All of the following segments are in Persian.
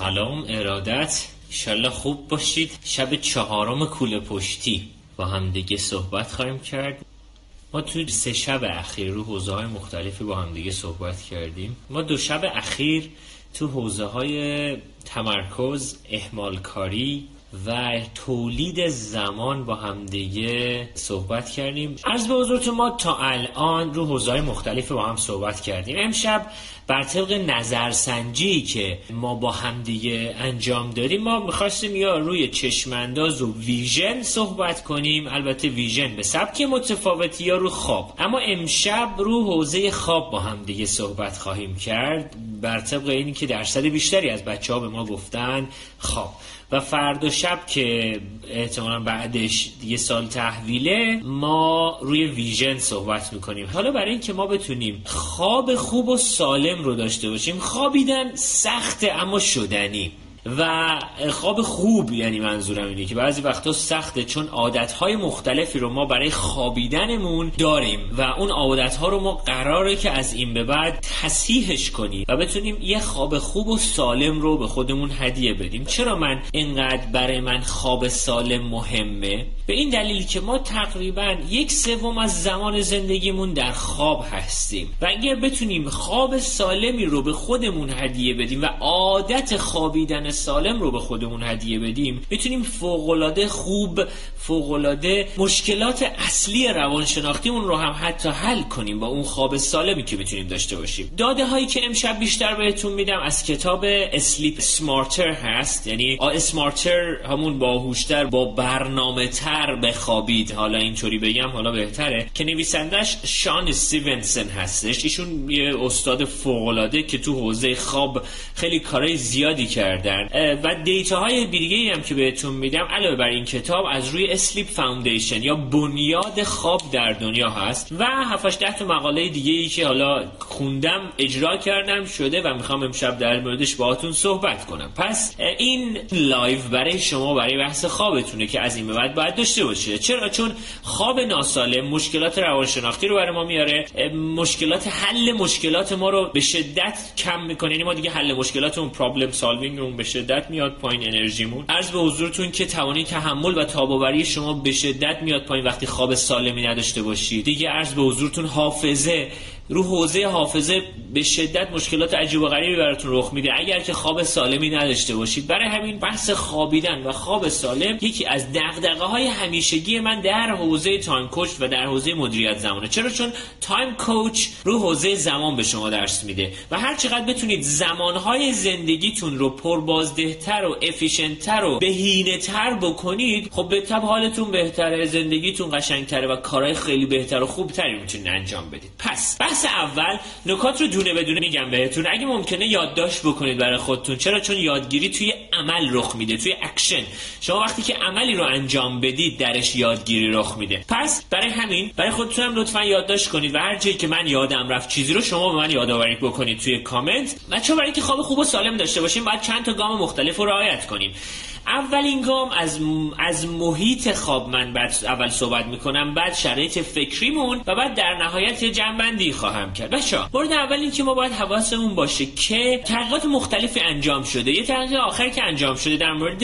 سلام ارادت. ایشالله خوب باشید. شب چهارم کوله پشتی. با هم دیگه صحبت خواهیم کرد. ما تو سه شب اخیر رو حوزه های مختلفی با هم دیگه صحبت کردیم. ما دو شب اخیر تو حوزه های تمرکز احمال کاری و تولید زمان با همدیگه صحبت کردیم. از به حضورتون ما تا الان رو حوزه مختلف با هم صحبت کردیم. امشب بر طبق نظرسنجی که ما با همدیگه انجام دادیم ما می‌خواستیم یا روی چشمانداز و ویژن صحبت کنیم. البته ویژن به سبک متفاوتی یا رو خواب. اما امشب رو حوزه خواب با هم دیگه صحبت خواهیم کرد. بر طبق اینی که درصد بیشتری از بچه ها به ما گفتن خواب. و فردا شب که احتمالا بعدش یه سال تحویله ما روی ویژن صحبت می‌کنیم. حالا برای اینکه ما بتونیم خواب خوب و سالم رو داشته باشیم خوابیدن سخته اما شدنی. و خواب خوب یعنی منظورم اینه که بعضی وقتا سخته چون عادتهای مختلفی رو ما برای خوابیدنمون داریم و اون عادتها رو ما قراره که از این به بعد تصحیحش کنیم و بتونیم یه خواب خوب و سالم رو به خودمون هدیه بدیم. چرا من اینقدر برای من خواب سالم مهمه؟ به این دلیل که ما تقریبا یک سوم از زمان زندگیمون در خواب هستیم و اگر بتونیم خواب سالمی رو به خودمون هدیه بدیم و عادت خوابیدن سالم رو به خودمون هدیه بدیم می‌تونیم فوقالعاده خوب فوقالعاده مشکلات اصلی روانشناختیمون رو هم حتی حل کنیم با اون خواب سالمی که می‌تونیم داشته باشیم. داده هایی که امشب بیشتر بهتون میدم از کتاب اسلیپ سمارتر هست یعنی اسمارتر همون باهوشتر با برنامه تر بخوابید. حالا اینطوری بگم حالا بهتره. که نویسندش شان استیونسن هستش. ایشون یه استاد فوقالعاده که تو حوزه خواب خیلی کارهای زیادی کردن و data های دیگه هم که بهتون میدم علاوه بر این کتاب از روی Sleep Foundation یا بنیاد خواب در دنیا هست. و 7 ده تا مقاله دیگه ای که حالا خوندم اجرا کردم شده و می‌خوام امشب در موردش باهاتون صحبت کنم. پس این live برای شما برای بحث خوابتونه که از این به بعد باید داشته باشه. چرا؟ چون خواب ناسالم مشکلات روانشناختی رو برای ما میاره. مشکلات حل مشکلات ما رو به شدت کم می‌کنه. یعنی ما دیگه حل مشکلاتمون problem solving رو به شدت میاد پایین انرژیمون. عرض به حضورتون که توانی تحمل و تاب‌آوری شما به شدت میاد پایین وقتی خواب سالمی نداشته باشید دیگه عرض به حضورتون حافظه. رو حوزه حافظه به شدت مشکلات عجیب و غریبی براتون رخ میده. اگر که خواب سالمی نداشته باشید برای همین بحث خوابیدن و خواب سالم یکی از دغدغه های همیشگی من در حوزه time coach و در حوزه مدیریت زمانه. چرا؟ چون time coach رو حوزه زمان به شما درس میده و هر چقدر بتونید زمانهای زندگیتون رو پربازدهتر و efficient تر و بهینه تر بکنید خب به تبع حالتون بهتره زندگیتون قشنگتره و کارهای خیلی بهتر و خوبتری می‌تونید انجام بدید. پس بحث اول نکات رو دونه بدونه میگم بهتون. اگه ممکنه یادداشت بکنید برای خودتون. چرا؟ چون یادگیری توی عمل رخ میده توی اکشن. شما وقتی که عملی رو انجام بدید درش یادگیری رخ میده. پس برای همین برای خودتون هم لطفا یادداشت کنید و هر جایی که من یادم رفت چیزی رو شما به من یادآوری بکنید توی کامنت. بچه‌ها برای اینکه خواب خوب و سالم داشته باشیم باید چند تا گام مختلف رو رعایت کنیم. اولین گام از از محیط خواب من بعد اول صحبت می‌کنم بعد شرایط فکریمون و بعد در نهایت یه جمع‌بندی خواهم کرد. بچه‌ها مورد اول این که ما باید حواسمون باشه که تحقیقات مختلفی انجام شده. یه تحقیق آخر که انجام شده در مورد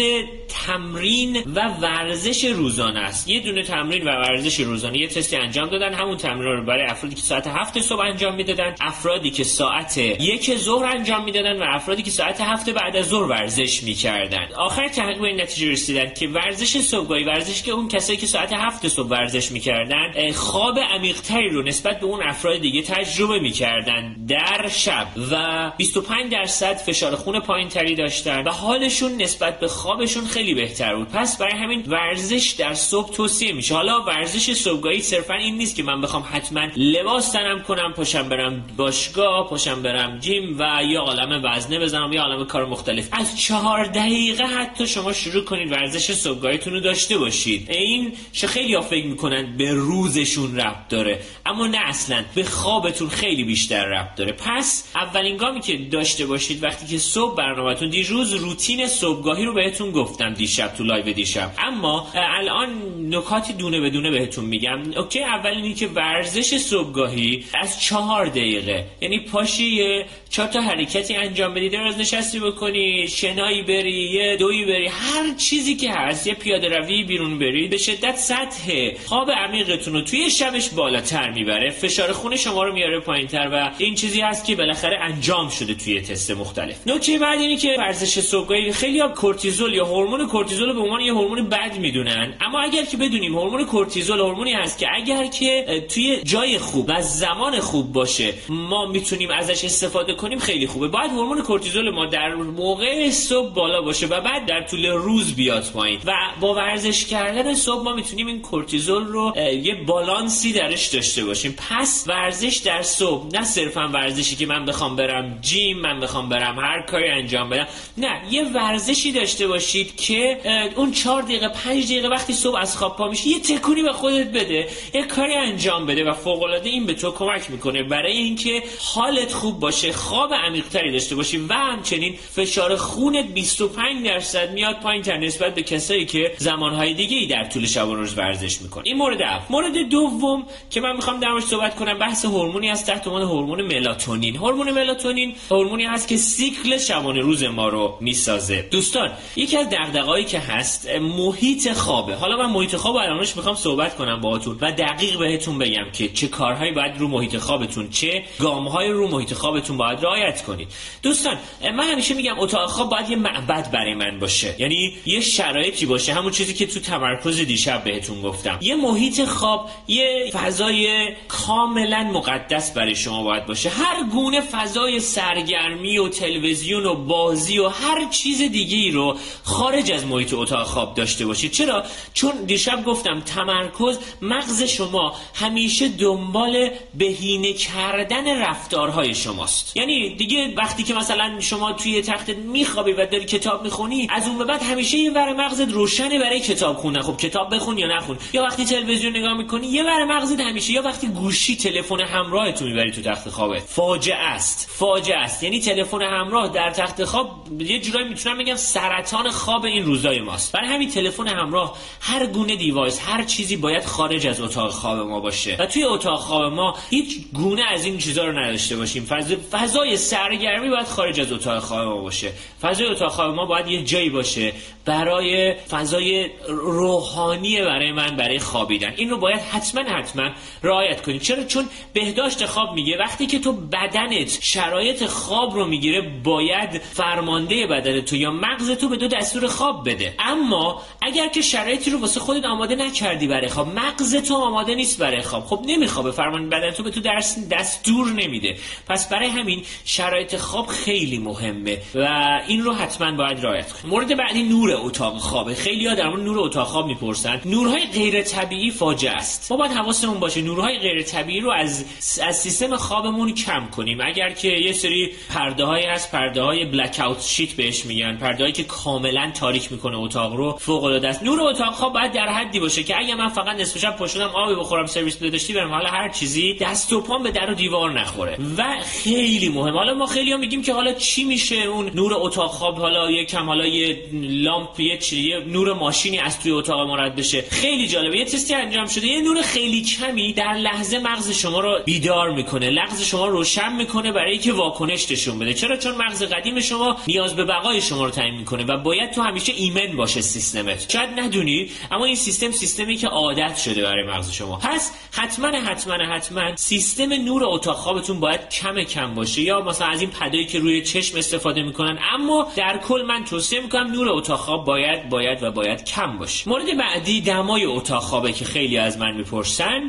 تمرین و ورزش روزانه است. یه دونه تمرین و ورزش روزانه یه تستی انجام دادن. همون تمرین رو برای افرادی که ساعت هفت صبح انجام می‌دادن افرادی که ساعت یک ظهر انجام می‌دادن و افرادی که ساعت هفت بعد از ظهر ورزش می‌کردن. آخر تحقیق به این نتیجه رسیدن که ورزش صبحگاهی ورزش که اون کسایی که ساعت هفت صبح ورزش می‌کردن خواب عمیقتری رو نسبت به اون افراد دیگه تجربه می‌کردن در شب و 25 درصد فشار خون پایین تری داشتن و حالشون نسبت به خوابشون خیلی بهتر بود. پس برای همین ورزش در صبح توصیه میشه. حالا ورزش صبحگاهی صرفا این نیست که من بخوام حتما لباس تنم کنم پاشم برم باشگاه پاشم برم جیم و یه عالم وزنه بزنم یه عالم کار مختلف. از چهار دقیقه حتی شما شروع کنید ورزش صبحگاهیتون رو داشته باشید. این چه خیلی ها فکر می‌کنن به روزشون ربط داره اما نه اصلا به خواب خوابتون خیلی بیشتر ربط داره. پس اولین گامی که داشته باشید وقتی که صبح برنامهتون دیروز روتین صبحگاهی رو بهتون گفتم دیشب تو live دیشب. اما الان نکاتی دونه به دونه بهتون میگم. okay اولینی که ورزش صبحگاهی از چهار دقیقه. یعنی پاشی چهار تا حرکتی انجام بدی دراز نشستی بکنی شنایی بری یه دوی بری هر چیزی که هست یه پیاده روی بیرون بری به شدت سطح خواب عمیقتون رو توی شبش بالاتر می‌بره. فشار خون شما رو میاره پایینتر و این چیزی هست که بالاخره انجام شده توی تست مختلف. نکته بعد اینه که ورزش صبحگاهی خیلی ها کورتیزول یا هورمون کورتیزول به عنوان یه هورمون بد می‌دونن. اما اگر که بدونیم هورمون کورتیزول هورمونی هست که اگر که توی جای خوب و زمان خوب باشه ما می‌تونیم ازش استفاده کنیم خیلی خوبه. باید هورمون کورتیزول ما در موقع صبح بالا باشه و بعد در طول روز بیاد پایین. و با ورزش کردن صبح ما می‌تونیم این کورتیزول رو یه بالانسی درش داشته باشیم. پس ورزش در صبح نه صرفا ورزشی که من بخوام برم جیم من بخوام برم هر کاری انجام بدم. نه یه ورزشی داشته باشید که اون چهار دقیقه پنج دقیقه وقتی صبح از خواب پا میشه یه تکونی به خودت بده. یه کاری انجام بده و فوق العاده این به تو کمک می‌کنه. برای اینکه حالت خوب باشه خواب عمیقتری داشته باشی و همچنین فشار خونت 25 درصد میاد پایین تر نسبت به کسایی که زمانهای دیگه ای در طول شب و روز ورزش می‌کنه این مورد اول. مورد دوم که من می‌خوام در صحبت کنم بحث هورمونی است تحت عنوان هورمون ملاتونین. هورمون ملاتونین هورمونی هست که سیکل شبانه روز ما رو می‌سازه. دوستان یکی از دغدغه‌ای که هست محیط خوابه. حالا من محیط خواب الانش می‌خوام صحبت کنم باهاتون و دقیق بهتون بگم که چه کارهایی باید رو محیط خوابتون چه گامهای رو محیط خوابتون باید رعایت کنید. دوستان من همیشه میگم اتاق خواب باید یه معبد برای من باشه. یعنی یه شرایطی باشه همون چیزی که تو تمرکز دیشب بهتون گفتم. یه محیط خواب یه فضای کاملا مقدس برای شما باید باشه. هر گونه فضای سرگرمی و تلویزیون و بازی و هر چیز دیگه رو خارج از محیط اتاق خواب داشته باشید. چرا؟ چون دیشب گفتم تمرکز مغز شما همیشه دنبال بهینه کردن رفتارهای شماست. یعنی دیگه وقتی که مثلا شما توی تخت میخوابی و داری کتاب می‌خونی از اون بعد همیشه یه ور مغزت روشنه برای کتاب خوندن. خب کتاب بخون یا نخون. یا وقتی تلویزیون نگاه می‌کنی یه ور مغزت همیشه یا وقتی گوشی تلفن همراه تو می‌بری تو تخت خوابه. فاجعه است. فاجعه است. یعنی تلفن همراه در تخت خواب یه جورایی می‌تونم بگم سرطان خواب این روزای ماست. برای همین تلفن همراه هر گونه دیوایس هر چیزی باید خارج از اتاق خواب ما باشه. و توی اتاق خواب ما هیچ گونه از این چیزا رو نداشته باشیم. فض... فضای سرگرمی باید خارج از اتاق خواب ما باشه. فضای اتاق خواب ما باید یه جایی باشه. برای فضای روحانی برای من برای خوابیدن. این رو باید حتما حتما رعایت کنید چرا؟ چون بهداشت خواب میگه. وقتی که تو بدنت شرایط خواب رو می‌گیره باید فرمانده بدن تو یا مغز تو به دو دستور خواب بده. اما اگر که شرایطی رو واسه خودت آماده نکردی برای خواب مغز تو آماده نیست برای خواب. خب نمیخوابه. فرمان بدن تو به تو درس دستور نمیده. پس برای همین شرایط خواب خیلی مهمه و این رو حتما باید رعایت کنید مورد بعدی نور اتاق خوابه. خیلی ها در مورد نور اتاق خواب می‌پرسن. نورهای غیر طبیعی فاجعه است. ما باید حواسمون باشه نورهای غیر طبیعی رو از از سیستم خوابمون کم کنیم. اگر که یه سری پرده هایی هست پرده های بلک اوت شیت بهش میگن. پرده هایی که کاملا تاریک می‌کنه اتاق رو فوق العاده است. نور اتاق خواب باید در حدی باشه که اگه من فقط نصف شب پشتم آبی بخورم سرویس داشتی برم حالا هر چیزی دست و پام به در و دیوار نخوره. و خیلی مهم. حالا ما خیلی هم میگیم که حالا چی میشه اون نور اتاق خواب؟ حالا یه کم حالا یه لامپ یه چی نور ماشینی از توی اتاق ما رد بشه. خیلی جالبه. یه تستی انجام شده. یه نور خیلی کمی در لحظه مغز شما رو بیدار می‌کنه. لغز شما روشن می‌کنه برای اینکه واکنش نشون بده. چرا؟ چون مغز قدیم شما نیاز به بقای شما رو تعیین می‌کنه و باید تو همیشه ایمن باشه سیستمت. شاید ندونی اما این سیستم سیستمی که عادت شده برای مغز شما. پس حتما حتما حتما سیستم نور اتاق خوابتون باید کم کم باشه. یا مثلا از این پدایی که روی چشم استفاده می‌کنن. اما در کل من توصیه می‌کنم نور اتاق خواب باید باید و باید کم باشه. مورد بعدی دمای اتاق خوابه که خیلی از من می‌پرسن.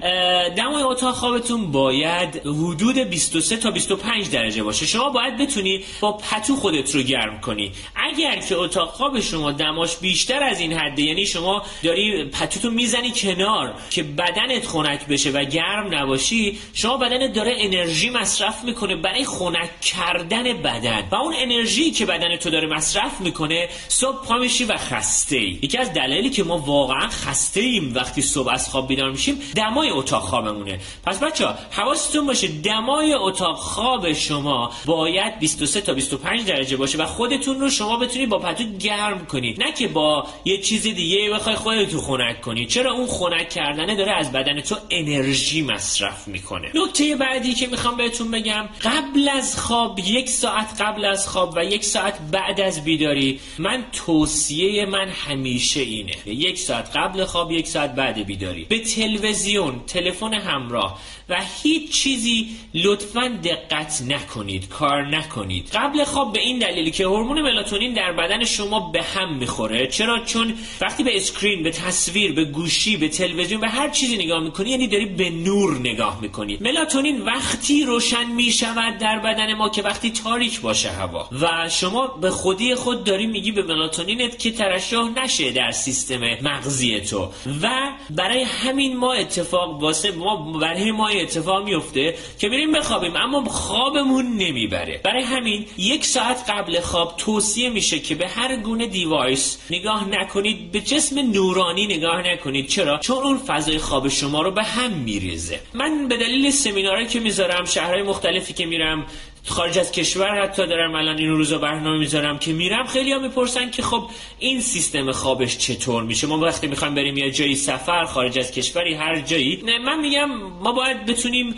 دمای اتاق خوابتون باید حدود 23 تا 25 درجه باشه. شما باید بتونی با پتو خودت رو گرم کنی. اگر که اتاق خواب شما دماش بیشتر از این حده یعنی شما داری پتوتو می‌زنی کنار که بدنت خنک بشه و گرم نباشی شما بدنت داره انرژی مصرف می‌کنه برای خنک کردن بدن. و اون انرژی که بدن تو داره مصرف می‌کنه صبح پا میشی و خسته ای یکی از دلایلی که ما واقعا خسته ایم وقتی صبح از خواب بیدار میشیم دمای اتاق خوابمونه. پس بچه حواستون باشه دمای اتاق خواب شما باید 23 تا 25 درجه باشه و خودتون رو شما بتونید با پتو گرم کنید نه که با یه چیز دیگه بخوای خودتو خنک کنی. چرا اون خنک کردنه داره از بدن تو انرژی مصرف می‌کنه؟ نکته بعدی که می‌خوام بهتون بگم قبل از خواب یک ساعت قبل از خواب و یک ساعت بعد از بیداری من توصیه من همیشه اینه. یک ساعت قبل خواب یک ساعت بعد بیداری. به تلویزیون تلفن همراه و هیچ چیزی لطفا دقت نکنید کار نکنید. قبل خواب به این دلیلی که هورمون ملاتونین در بدن شما به هم می‌خوره چرا؟ چون وقتی به screen به تصویر به گوشی به تلویزیون به هر چیزی نگاه می‌کنی یعنی داری به نور نگاه می‌کنی. ملاتونین وقتی ترشح می‌شود در بدن ما که وقتی تاریک باشه هوا. و شما به خودی خود داری میگی به ملاتونینت که ترشح نشه در سیستم مغزی تو. و برای همین ما اتفاق واسه ما برای ما اتفاق میفته که میریم بخوابیم اما خوابمون نمی‌بره. برای همین یک ساعت قبل خواب توصیه میشه که به هر گونه دیوایس نگاه نکنید به جسم نورانی نگاه نکنید. چرا؟ چون اون فضای خواب شما رو به هم میریزه. من به دلیل سمینارهایی که می‌ذارم شهرهای مختلفی که میرم خارج از کشور حتی دارم الان این روزا برنامه می‌ذارم که میرم خیلی ها می‌پرسن که خب این سیستم خوابش چطور میشه؟ ما وقتی می‌خوایم بریم یه جایی سفر خارج از کشوری هر جایی. نه من میگم ما باید بتونیم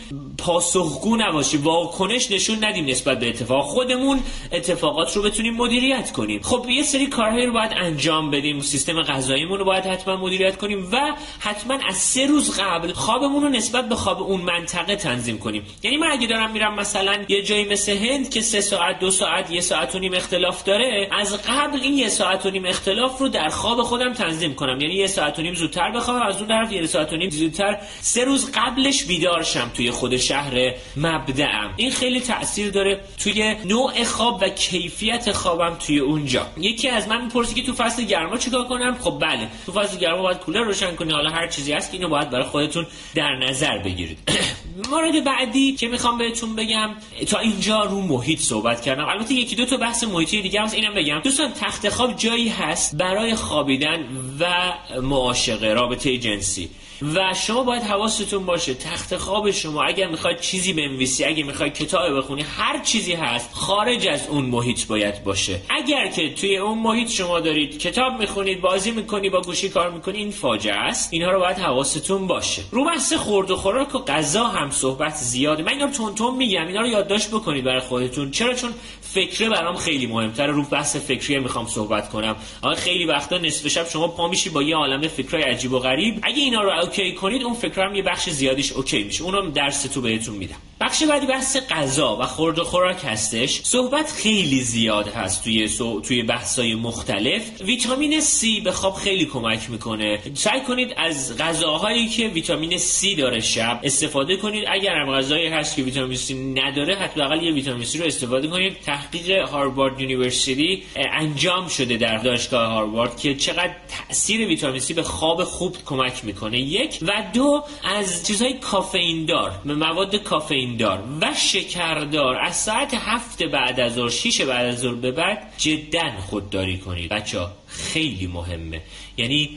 پاسخگو نباشیم واکنش نشون ندیم نسبت به اتفاق. خودمون اتفاقات رو بتونیم مدیریت کنیم. خب یه سری کارهایی رو باید انجام بدیم. سیستم غذاییمون رو باید حتما مدیریت کنیم و حتما از سه روز قبل خوابمون رو نسبت به خواب اون منطقه تنظیم کنیم. یعنی من اگه دارم میرم مثلا یه جایی مثل هند که سه ساعت دو ساعت یه ساعت و نیم اختلاف داره از قبل این یه ساعت و نیم اختلاف رو در خواب خودم تنظیم کنم. یعنی یه ساعت و نیم زودتر بخوابم از اون طرف یه ساعت و نیم زودتر. سه روز قبلش بیدار شم توی خود شهر مبدعم. این خیلی تاثیر داره توی نوع خواب و کیفیت خوابم توی اونجا. یکی از من می‌پرسی که تو فصل گرما چیکار کنم؟ خب بله تو فصل گرما باید کولر روشن کنی. حالا هر چیزی هست که اینو باید برای خودتون در نظر بگیرید. مورد بعدی که می‌خوام بهتون بگم تا اینجا رو محیط صحبت کردم. البته یکی دو تا بحث محیطی دیگه هست اینم بگم. دوستان تخت خواب جایی هست برای خوابیدن و معاشقه رابطه جنسی. و شما باید حواستون باشه تخت خواب شما اگر می‌خواید چیزی بنویسی اگر می‌خواید کتاب بخونی هر چیزی هست خارج از اون محیط باید باشه. اگر که توی اون محیط شما دارید کتاب می‌خونید بازی می‌کنی با گوشی کار می‌کنی این فاجعه است. اینها رو باید حواستون باشه. رو بحث خورد و خوراک و غذا هم صحبت زیاده. من اینا رو بهتون میگم اینا رو یادداشت بکنید برای خودتون. چرا؟ چون فکره برام خیلی مهمتره. رو بحث فکری می‌خوام صحبت کنم. آقا خیلی وقتا نصف شب شما پا میشی با یه عالمه فکرای عجیب و غریب. اگه اینا رو okay کنید اون فکر یه بخش زیادیش okay میشه. اونم درس تو بهتون میدم. بخش بعدی بحث غذا و خورد و خوراک هستش. صحبت خیلی زیاد هست توی سو... توی بحثای مختلف. ویتامین C به خواب خیلی کمک می‌کنه. سعی کنید از غذاهایی که ویتامین C داره شب استفاده کنید. اگر هم غذایی هست که ویتامین C نداره حداقل یه ویتامین C رو استفاده کنید. تحقیق Harvard University انجام شده در دانشگاه هاروارد که چقدر تاثیر ویتامین C به خواب خوب کمک می‌کنه. یک و دو از چیزهای کافئین دار مواد کافئین دار و شکردار. از ساعت هفت بعد از ظهر شیش بعد از ظهر به بعد جدا خودداری کنید. بچه ها خیلی مهمه. یعنی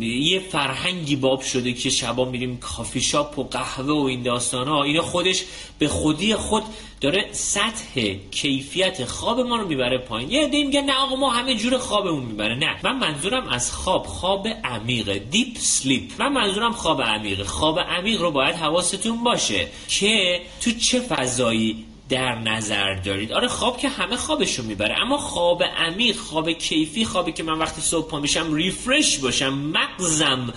یه فرهنگی باب شده که شبا میریم کافی شاپ و قهوه و این داستان ها. اینا خودش به خودی خود داره سطح کیفیت خواب ما رو می‌بره پایین. یه عده میگن نه آقا ما همه جور خوابمون می‌بره. نه. من منظورم از خواب خواب عمیق deep sleep من منظورم خواب عمیق خواب عمیق رو باید حواستون باشه که تو چه فضایی در نظر دارید. آره خواب که همه خوابشون می‌بره. اما خواب عمیق خواب کیفی خوابی که من وقتی صبح پا میشم ریفرش باشم مغزم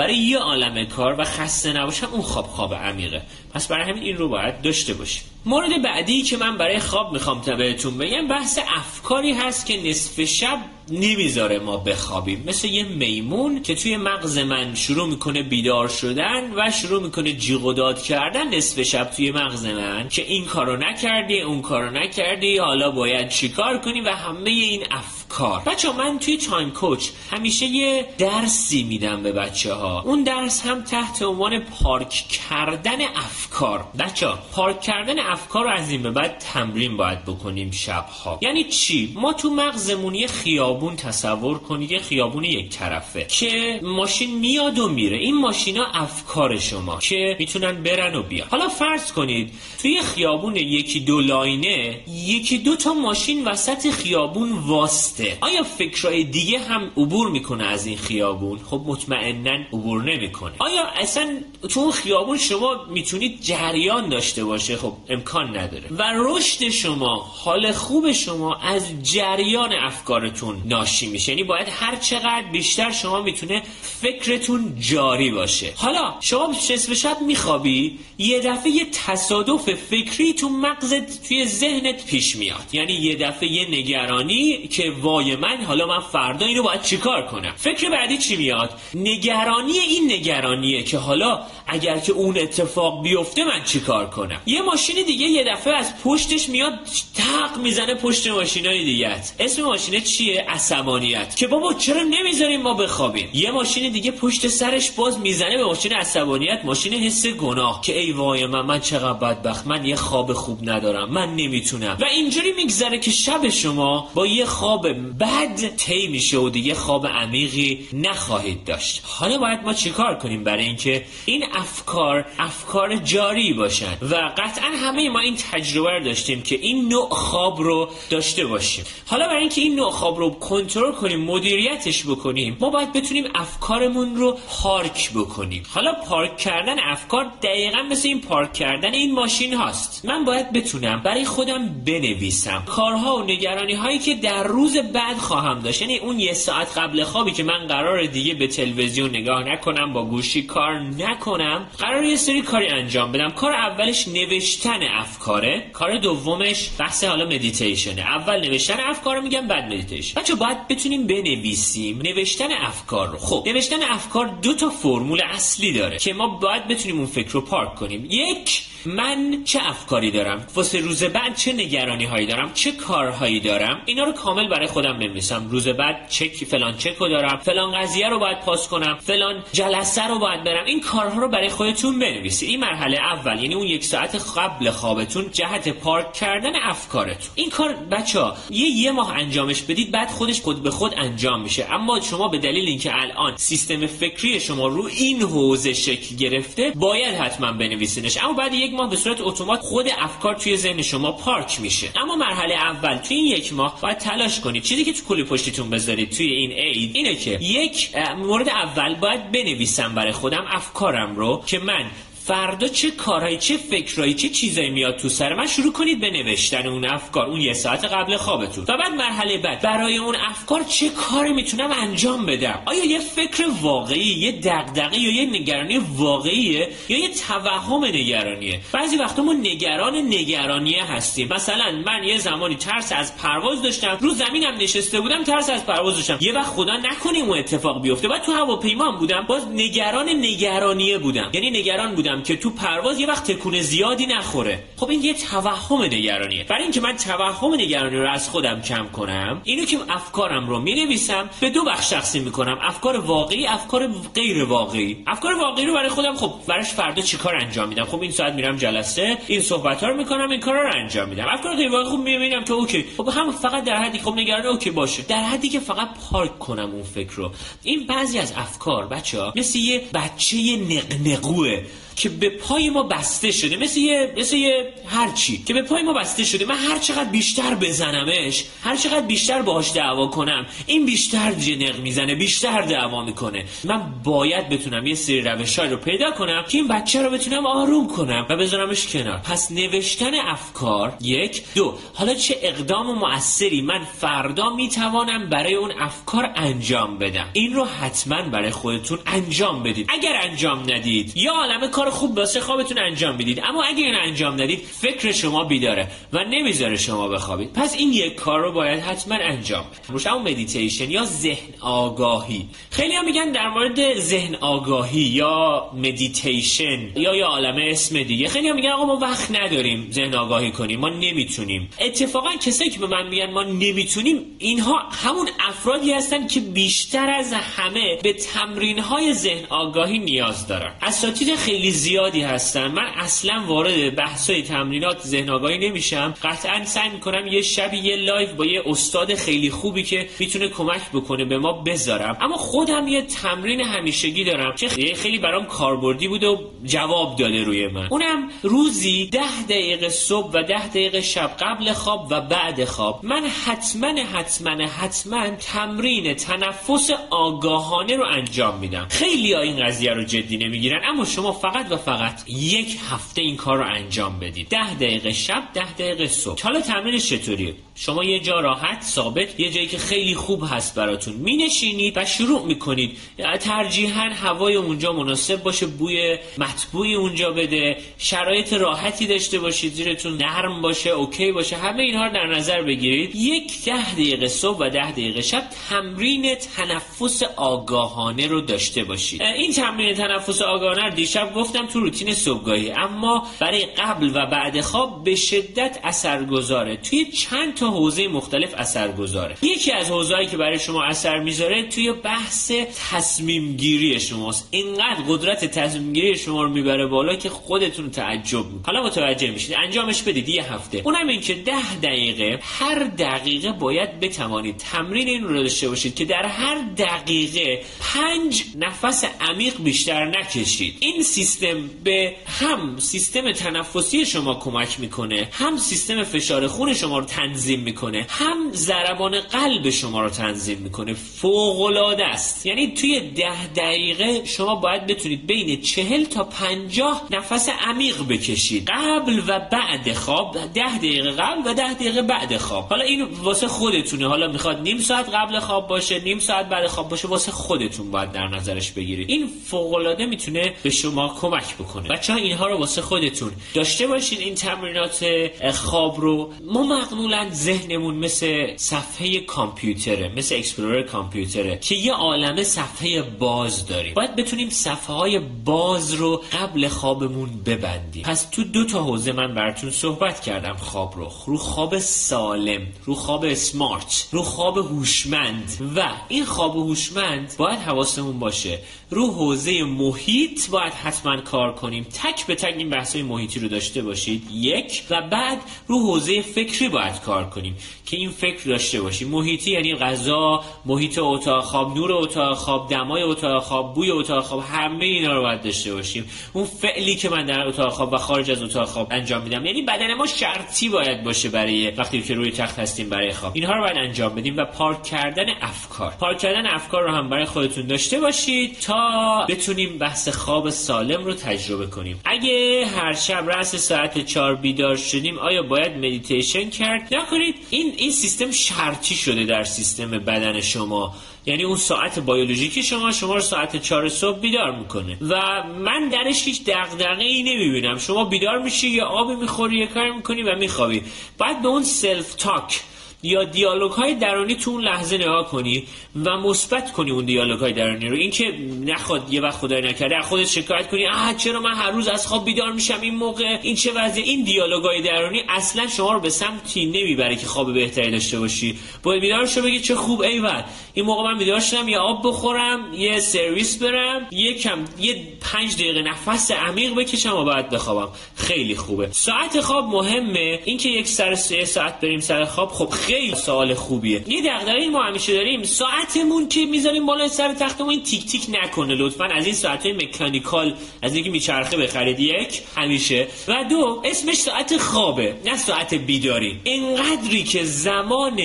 برای یه عالم کار و خسته نباشم اون خواب خواب عمیقه. پس برای همین این رو باید داشته باشیم. مورد بعدی که من برای خواب می‌خوام تا بهتون بگم بحث افکاری هست که نصف شب نمی‌ذاره ما بخوابیم. مثل یه میمون که توی مغز من شروع می‌کنه بیدار شدن و شروع می‌کنه جیغ و داد کردن نصف شب توی مغز من که این کارو نکردی اون کارو نکردی حالا باید چیکار کنی و همه این افکار بچه ها من توی time coach همیشه یه درسی میدم به بچه ها اون درس هم تحت عنوان پارک کردن افکار. بچه ها پارک کردن افکار رو از این به بعد تمرین باید بکنیم شبها. یعنی چی؟ ما تو مغزمون یه خیابون تصور کنید یه خیابون یک طرفه که ماشین میاد و میره. این ماشینا افکار شما که می‌تونن برن و بیان. حالا فرض کنید توی خیابون یکی دو line ـه یکی دو تا ماشین وسط خیابون وایسته. آیا فکرای دیگه هم عبور می‌کنه از این خیابون؟ خب مطمئنا عبور نمی‌کنه. آیا اصلا تو اون خیابون شما می‌تونید جریان داشته باشه؟ خب امکان نداره. و رشد شما حال خوب شما از جریان افکارتون ناشی میشه. یعنی باید هر چقدر بیشتر شما می‌تونه فکرتون جاری باشه. حالا شما نصف شب میخوابی یه دفعه یه تصادف فکری تو مغزت توی ذهنت پیش میاد. یعنی یه دفعه یه نگرانی که وای من حالا من فردا اینو باید چیکار کنم؟ فکر بعدی چی میاد؟ نگرانی این نگرانیه که حالا اگر که اون اتفاق بیفته من چیکار کنم؟ یه ماشین دیگه یه دفعه از پشتش میاد تق می‌زنه پشت ماشینای دیگه اسم ماشینه چیه؟ عصبانیت. که بابا چرا نمی‌ذاریم ما بخوابیم؟ یه ماشین دیگه پشت سرش باز می‌زنه به ماشین عصبانیت ماشین حس گناه. که ای وای من من چقدر بدبخت. من یه خواب خوب ندارم. من نمی‌تونم. و اینجوری میگذره که شب شما با یه خواب بد طی میشه و دیگه خواب عمیقی نخواهید داشت. حالا باید ما چیکار کنیم برای اینکه این افکار افکار جاری باشن؟ و قطعا همه ما این تجربه رو داشتیم که این نوع خواب رو داشته باشیم. حالا برای اینکه این نوع خواب رو کنترل کنیم مدیریتش بکنیم ما باید بتونیم افکارمون رو پارک بکنیم. حالا پارک کردن افکار دقیقا مثل این پارک کردن این ماشین هاست. من باید بتونم برای خودم بنویسم. کارها و نگرانی هایی که در روز بعد خواهم داشت. یعنی اون یه ساعت قبل خوابی که من قرار دیگه به تلویزیون نگاه نکنم با گوشی کار نکنم قرار یه سری کاری انجام بدم. کار اولش نوشتن افکاره کار دومش بحث حالا مدیتیشنه اول نوشتن افکار میگم بعد مدیتیشن بچه ها باید بتونیم بنویسیم نوشتن افکار رو. خب نوشتن افکار دو تا فرمول اصلی داره که ما باید بتونیم اون فکر رو پارک کنیم. یک من چه افکاری دارم؟ واسه روز بعد چه نگرانی هایی دارم؟ چه کارهایی دارم؟ اینا رو کامل برای خودم بنویسم. روز بعد چک فلان چک رو دارم. فلان قضیه رو باید پاس کنم. فلان جلسه رو باید برم. این کارها رو برای خودتون بنویسید. این مرحله اول یعنی اون یک ساعت قبل خوابتون جهت پارک کردن افکارتون. این کار بچه ها یه یه ماه انجامش بدید بعد خودش خود به خود انجام میشه. اما شما به دلیل اینکه الان سیستم فکری شما رو این حوزه شکل گرفته باید حتما بنویسینش. اما بعد یک ماه به صورت اتومات خود افکار توی ذهن شما پارک میشه. اما مرحله اول توی این یک ماه باید تلاش کنید چیزی که تو کلی پشتیتون بذارید توی این عید اینه که یک مورد اول باید بنویسم برای خودم افکارم رو که من فردا چه کارهایی چه فکرهایی چه چیزایی میاد تو سر؟ من شروع کنید به نوشتن اون افکار اون یه ساعت قبل خوابتون. و بعد مرحله بعد برای اون افکار چه کاری می‌تونم انجام بدم؟ آیا یه فکر واقعی یه دغدغه یا یه نگرانی واقعیه یا یه توهم نگرانیه؟ بعضی وقتا ما نگران نگرانیه هستیم. مثلا من یه زمانی ترس از پرواز داشتم رو زمینم نشسته بودم ترس از پرواز داشتم. یه وقت خدا نکنیم اون اتفاق بیفته. بعد تو هواپیما بودم باز نگران نگرانیه بودم. یعنی نگران بودم. که تو پرواز یه وقت تکون زیادی نخوره. خب این یه توهم نگرانیه. برای اینکه من توهم نگرانی رو از خودم کم کنم اینو که افکارم رو می نویسم به دو بخش تقسیم می‌کنم. افکار واقعی افکار غیر واقعی. افکار واقعی رو برای خودم خب براش فردا چیکار انجام میدم؟ خب این ساعت میرم جلسه این صحبت ها رو می‌کنم این کارا رو انجام میدم. افکار غیر واقعی خب می‌بینم که okay. خب هم فقط در حدی خب نگران okay باشه. در حدی که فقط پارک کنم اون فکر رو. این بعضی از افکار بچه ها مثل یه بچه نقنقوه. که به پای ما بسته شده مثل یه مثل یه هرچی که به پای ما بسته شده من هر چقدر بیشتر بزنمش هر چقدر بیشتر باهاش دعوا کنم این بیشتر جیغ می‌زنه بیشتر دعوا می‌کنه. من باید بتونم یه سری روشای رو پیدا کنم که این بچه رو بتونم آروم کنم و بذارمش کنار. پس نوشتن افکار یک. دو. حالا چه اقدام مؤثری من فردا می‌توانم برای اون افکار انجام بدم؟ این رو حتما برای خودتون انجام بدید. اگر انجام ندید یه عالم کار خوب واسه خوابتون انجام می‌دید. اما اگه این انجام ندید فکر شما بیداره و نمی‌ذاره شما بخوابید. پس این یک کار رو باید حتما انجام بدید. اما مدیتیشن یا ذهن آگاهی. خیلی هم میگن در مورد ذهن آگاهی یا مدیتیشن یا یه عالم اسم دیگه. خیلی هم میگن آقا ما وقت نداریم ذهن آگاهی کنیم ما نمی‌تونیم. اتفاقا کسایی که به من میگن ما نمی‌تونیم اینها همون افرادی هستن که بیشتر از همه به تمرین های ذهن آگاهی نیاز دارن. اساتید خیلی زیادی هستن. من اصلا وارد بحث های تمرینات ذهن آگاهی نمیشم. قطعا سعی می‌کنم یه شبی یه live با یه استاد خیلی خوبی که می‌تونه کمک بکنه به ما بذارم. اما خودم یه تمرین همیشگی دارم که خیلی برام کاربردی بوده و جواب داده روی من. اونم روزی ده دقیقه صبح و ده دقیقه شب قبل خواب و بعد خواب. من حتما حتما حتما تمرین تنفس آگاهانه رو انجام میدم. خیلی این قضیه رو جدی نمی‌گیرن اما شما فقط و فقط یک هفته این کار رو انجام بدید. ده دقیقه شب ده دقیقه صبح. حالا تمرینش چطوریه؟ شما یه جا راحت ثابت یه جایی که خیلی خوب هست براتون. مینشینید و شروع می‌کنید. ترجیحاً هوای اونجا مناسب باشه بوی مطبوعی اونجا بده شرایط راحتی داشته باشید زیرتون نرم باشه اوکی باشه همه اینها رو در نظر بگیرید. یک ده دقیقه صبح و ده دقیقه شب تمرین تنفس آگاهانه رو داشته باشید. این تمرین تنفس آگاهانه دیشب گفتم تو روتین صبحگاهی. اما برای قبل و بعد خواب به شدت اثرگذاره. توی چند تا حوزه مختلف اثر گذاره یکی از حوزه‌ای که برای شما اثر می‌ذاره توی بحث تصمیم گیری شماست. اینقدر قدرت تصمیم گیری شما رو می‌بره بالا که خودتون تعجب می‌کنید. حالا متوجه میشید. انجامش بدید یه هفته. اونم این که ده دقیقه هر دقیقه باید بتوانید تمرین این رو داشته باشید که در هر دقیقه پنج نفس عمیق بیشتر نکشید. این سیستم به هم سیستم تنفسی شما کمک می‌کنه هم سیستم فشار خون شما رو تنظیم می‌کنه. هم ضربان قلب شما رو تنظیم می‌کنه. فوق العاده است. یعنی توی ده دقیقه شما باید بتونید بین چهل تا پنجاه نفس عمیق بکشید. قبل و بعد خواب. ده دقیقه قبل و ده دقیقه بعد خواب. حالا این واسه خودتونه. حالا می‌خواد نیم ساعت قبل خواب باشه نیم ساعت بعد خواب باشه واسه خودتون باید در نظرش بگیرید. این فوق العاده می‌تونه به شما کمک بکنه. بچه ها اینها رو واسه خودتون داشته باشید این تمرینات خواب رو. ما معمولا ذهنمون مثل صفحه کامپیوتره مثل اکسپلورر کامپیوتره که یه عالمه صفحه باز داریم. باید بتونیم صفحه های باز رو قبل خوابمون ببندیم. پس تو دو تا حوزه من براتون صحبت کردم. خواب رو رو خواب سالم رو خواب سمارت رو خواب هوشمند. و این خواب هوشمند باید حواسمون باشه رو حوزه محیط باید حتما کار کنیم. تک به تک این بحث محیطی رو داشته باشید یک. و بعد رو حوزه فکری باید کار کنیم که این فکر داشته باشیم. محیطی یعنی غذا محیط اتاق خواب نور اتاق خواب دمای اتاق خواب بوی اتاق خواب همه اینا رو باید داشته باشیم. اون فعلی که من در اتاق خواب و خارج از اتاق خواب انجام میدم یعنی بدن ما شرطی باید باشه برای وقتی که روی تخت هستیم برای خواب. اینها رو باید انجام بدیم و پارک کردن افکار. پارک کردن افکار رو هم برای خودتون داشته باشید تا بتونیم بحث خواب سالم رو تجربه کنیم. اگه هر شب رأس ساعت 4 بیدار شدیم آیا باید مدیتیشن کرد؟ نکنید. این این سیستم شرطی شده در سیستم بدن شما. یعنی اون ساعت بیولوژیکی شما شما رو ساعت چهار صبح بیدار می‌کنه. و من درش هیچ دغدغه ای نمی‌بینم. شما بیدار میشی یا آبی می‌خوری یا کار می‌کنی و میخوابی. بعد به اون self-talk یا دیالوگ های درونی تو اون لحظه نگاه کنی و مثبت کنی اون دیالوگ های درونی رو. اینکه نخواد یه وقت خدای نکرده خودت شکایت کنی آه چرا من هر روز از خواب بیدار میشم این موقع؟ این چه وضعی این دیالوگ های درونی اصلا شما رو به سمتی نمی‌بره که خواب بهتری داشته باشی. باید بیدار شو بگی چه خوب ایول این موقع من بیدار شدم یه آب بخورم یه سرویس برم یه کم یه پنج دقیقه نفس عمیق بکشم و بعد بخوابم. خیلی خوبه. ساعت خواب مهمه. اینکه یک سر سه ساعت بریم سر خواب خب خیلی سوال خوبیه. یه دغدغه ما همیشه داریم. ساعتمون که می‌ذاریم بالای سر تختمون این تیک تیک نکنه. لطفا از این ساعت های مکانیکال از اینکه میچرخه بخرید. یک همیشه. و دو اسمش ساعت خوابه نه ساعت بیداری. اینقدری که زمان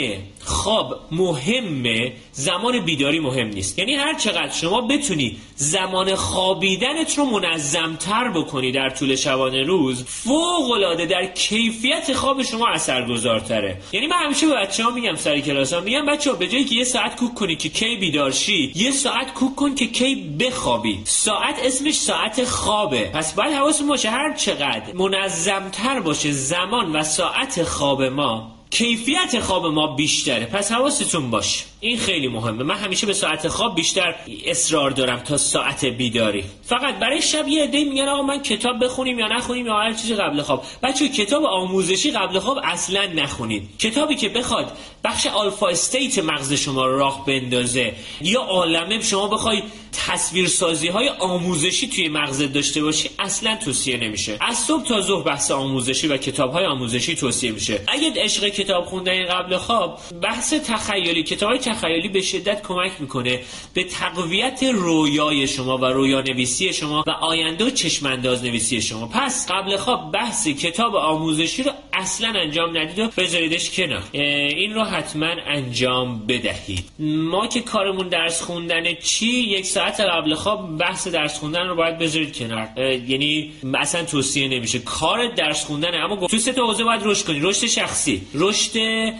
خواب مهمه. زمان بیداری مهم نیست. یعنی هر چقدر شما بتونی زمان خوابیدنت رو منظمتر بکنی در طول شبانه روز فوق العاده در کیفیت خواب شما اثرگذارتره. یعنی من همیشه به بچه ها میگم سر کلاس ها میگم بچه ها به جایی که یه ساعت کوک کنی که کی بیدارشی یه ساعت کوک کن که کی بخوابی. ساعت اسمش ساعت خوابه. پس باید حواستون باشه هر چقدر منظمتر باشه زمان و ساعت خواب ما کیفیت خواب ما بیشتره. پس حواستون باش. این خیلی مهمه. من همیشه به ساعت خواب بیشتر اصرار دارم تا ساعت بیداری. فقط برای شب یه عده میگن آقا من کتاب بخونیم یا نخونیم یا هر چیزی قبل خواب. بچه کتاب آموزشی قبل خواب اصلا نخونید کتابی که بخواد بخش آلفا استیت مغز شما راه بندازه یا عالمه شما بخوای تصویرسازی های آموزشی توی مغزت داشته باشی اصلا توصیه نمیشه. از صبح تا ظهر بحث آموزشی و کتاب های آموزشی توصیه میشه. اگه عشق کتاب خوندن قبل خواب بحث تخیلی کتاب های تخیلی به شدت کمک می‌کنه به تقویت رویای شما و رویا نویسی شما و آینده و چشمانداز نویسی شما. پس قبل خواب بحث کتاب آموزشی رو اصلا انجام ندید و بذاریدش کنار. این رو حتما انجام بدهید. ما که کارمون درس خوندن چی یک ساعت قبل خواب بحث درس خوندن رو باید بذارید کنار. یعنی اصلا توصیه نمیشه. کار درس خوندن اما تو سه تا حوزه باید رشد کنی. رشد شخصی رشد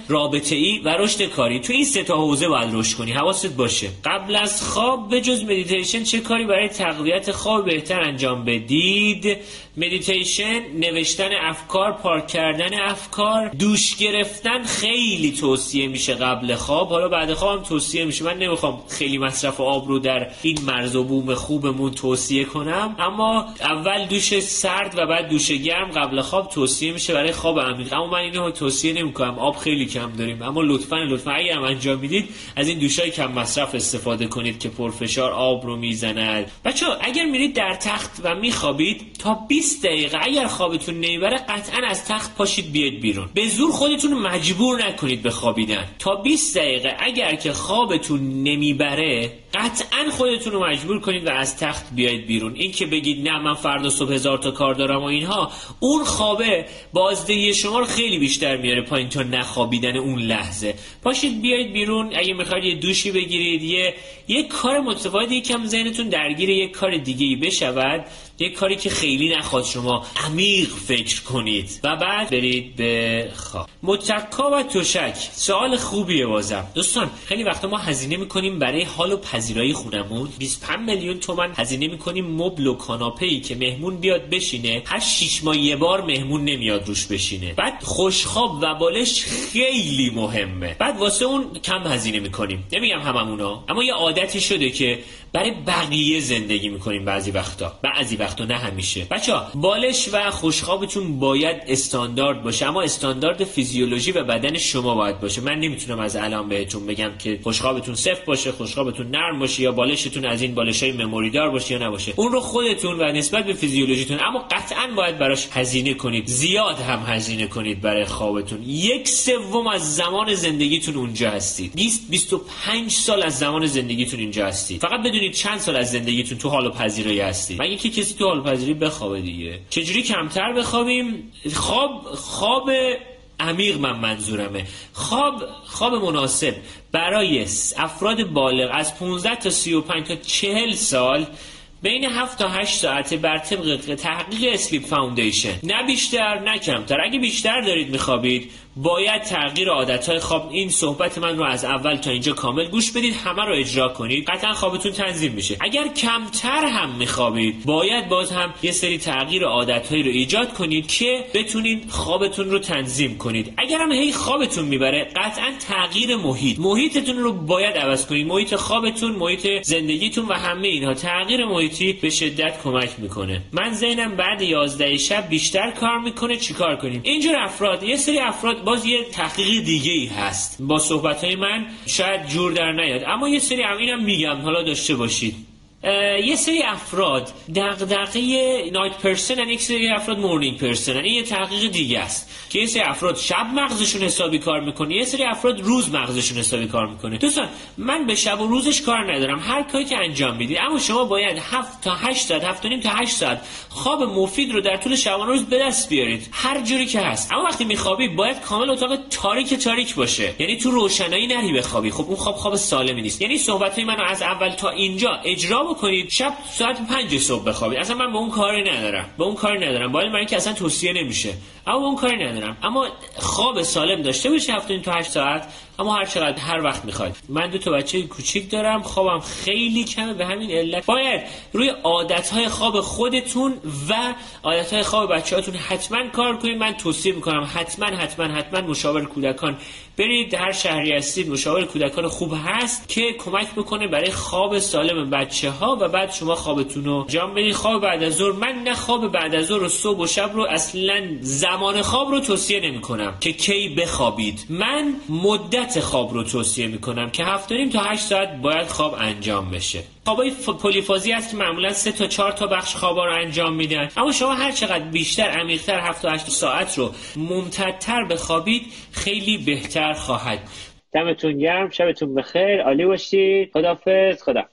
رابطه ای و رشد کاری. تو این سه تا حوزه باید رشد کنی. حواست باشه. قبل از خواب به جز مدیتیشن چه کاری برای تقویت خواب بهتر انجام بدید؟ مدیتیشن نوشتن افکار پارک کردن افکار دوش گرفتن خیلی توصیه میشه قبل خواب. حالا بعد خواب هم توصیه میشه. من نمی‌خوام خیلی مصرف آب رو در این مرز و بوم خوبمون توصیه کنم. اما اول دوش سرد و بعد دوش گرم قبل خواب توصیه میشه برای خواب عمیق. اما من اینو توصیه نمی‌کنم. آب خیلی کم داریم. اما لطفا لطفا اگر هم انجام می‌دید از این دوشای کم مصرف استفاده کنید که پرفشار آب رو می‌زند. بچه اگر میرید در تخت و میخوابید تا 20 دقیقه. اگر خوابتون نمی‌بره قطعا از تخت پاشید بیاید بیرون. به زور خودتون مجبور نکنید به خوابیدن. تا 20 دقیقه. اگر که خوابتون نمی‌بره قطعا خودتون رو مجبور کنید و از تخت بیاید بیرون. این که بگید نه من فردا صبح هزار تا کار دارم و اینها اون خوابه بازدهی شما رو خیلی بیشتر میاره پایین تا نخوابیدن اون لحظه. پاشید بیاید بیرون. اگه می‌خواید یه دوشی بگیرید یه یه کار متفاوتی یکم ذهنتون درگیر یه کار دیگه ای بشود. یک کاری که خیلی نخواد شما عمیق فکر کنید. و بعد برید به خواب. متکا و تشک. سوال خوبیه بازم. دوستان خیلی وقتا ما هزینه می‌کنیم برای حال و پذیرایی خونمون. 25 میلیون تومن هزینه می‌کنیم مبل و کاناپه ای که مهمون بیاد بشینه. هر 6 ماه یه بار مهمون نمیاد روش بشینه. بعد خوشخواب و بالش خیلی مهمه. بعد واسه اون کم هزینه می‌کنیم. نمیگم هممونا. اما یه عادتی شده که برای بقیه زندگی می‌کنیم بعضی وقتا. بعضی وقتا نه همیشه. بچه بالش و خوشخوابتون باید استاندارد باشه. اما استاندارد فیزیولوژی و بدن شما باید باشه. من نمی‌تونم از الان بهتون بگم که خوشخوابتون صفر باشه خوشخوابتون نرم باشه یا بالشتون از این بالش های مموری دار باشه یا نباشه. اون رو خودتون و نسبت به فیزیولوژیتون اما قطعا باید براش هزینه کنید. زیاد هم هزینه کنید برای خوابتون. یک سوم از زمان زندگیتون اونجا هستید. 20 25 سال از زمان زندگیتون اینجا هستید. فقط بدونید چند سال از زندگیتون تو حال پذیرایی هستید؟ مگه که کسی تو حال و پذیری بخوابه دیگه. چجوری کمتر بخوابیم؟ خواب خواب عمیق من منظورمه. خواب خواب مناسب. برای افراد بالغ از 15 تا 35 تا 40 سال بین 7 تا 8 ساعته بر طبق تحقیق Sleep Foundation نه بیشتر نه کمتر. اگه بیشتر دارید میخوابید باید تغییر عادتهای خواب این صحبت من رو از اول تا اینجا کامل گوش بدید همه رو اجرا کنید قطعا خوابتون تنظیم میشه. اگر کمتر هم میخوابید باید باز هم یه سری تغییر عادتهایی رو ایجاد کنید که بتونید خوابتون رو تنظیم کنید. اگر هم هی خوابتون می‌بره قطعا تغییر محیط. محیطتون رو باید عوض کنید. محیط خوابتون محیط زندگیتون و همه اینها تغییر محیطی به شدت کمک می‌کنه. من ذهنم بعد 11 شب بیشتر کار می‌کنه چیکار کنیم؟ اینجور افراد یه سری افراد باز یه تحقیق دیگه ای هست با صحبت های من شاید جور در نیاد. اما یه سری هم میگم حالا داشته باشید. یه سری افراد دغدغه نایت پرسن یک سری افراد مورنینگ پرسن این یه تحقیق دیگه است که یه سری افراد شب مغزشون حسابی کار می‌کنه یه سری افراد روز مغزشون حسابی کار می‌کنه. دوستان من به شب و روزش کار ندارم. هر کاری که انجام می‌دید. اما شما باید 7 تا 8 ساعت 7 نیم تا 8 ساعت خواب مفید رو در طول شبانه روز به دست بیارید. هر جوری که هست. اما وقتی میخوابی باید کامل اتاق تاریک تاریک باشه. یعنی تو روشنایی نری بخوابی. خب اون خواب خواب سالمی نیست. یعنی صحبت منو از اول تا اینجا اجرا بکنید. شب ساعت 5 صبح بخوابید. اصلا من به اون کاری ندارم. به اون کاری ندارم. باید من که اصلا توصیه نمیشه. اما به اون کاری ندارم. اما خواب سالم داشته باشی 7 تا 8 ساعت. اما هر چقدر هر وقت می‌خواید من دو تا بچه کوچیک دارم. خوابم خیلی کمه. به همین علت باید روی عادتهای خواب خودتون و عادتهای خواب بچه‌هاتون حتما کار کنید. من توصیه می‌کنم حتما حتما حتما مشاور کودکان برید هر شهری هستید مشاور کودکان خوب هست که کمک بکنه برای خواب سالم بچه ها و بعد شما خوابتون رو جام بدید. خواب بعد از ظهر من نه خواب بعد از ظهر و صبح و شب رو اصلا زمان خواب رو توصیه نمی کنم که کی بخوابید. من مدت خواب رو توصیه می کنم که هفت تا 8 ساعت باید خواب انجام بشه. خوابای پلیفازی هست که معمولا سه تا چهار تا بخش خوابا رو انجام میدن. اما شما هر چقدر بیشتر عمیقتر 7 تا 8 ساعت رو ممتدتر بخوابید خیلی بهتر خواهد. دمتون گرم شبتون بخیر. عالی باشید. خدافظ خدا.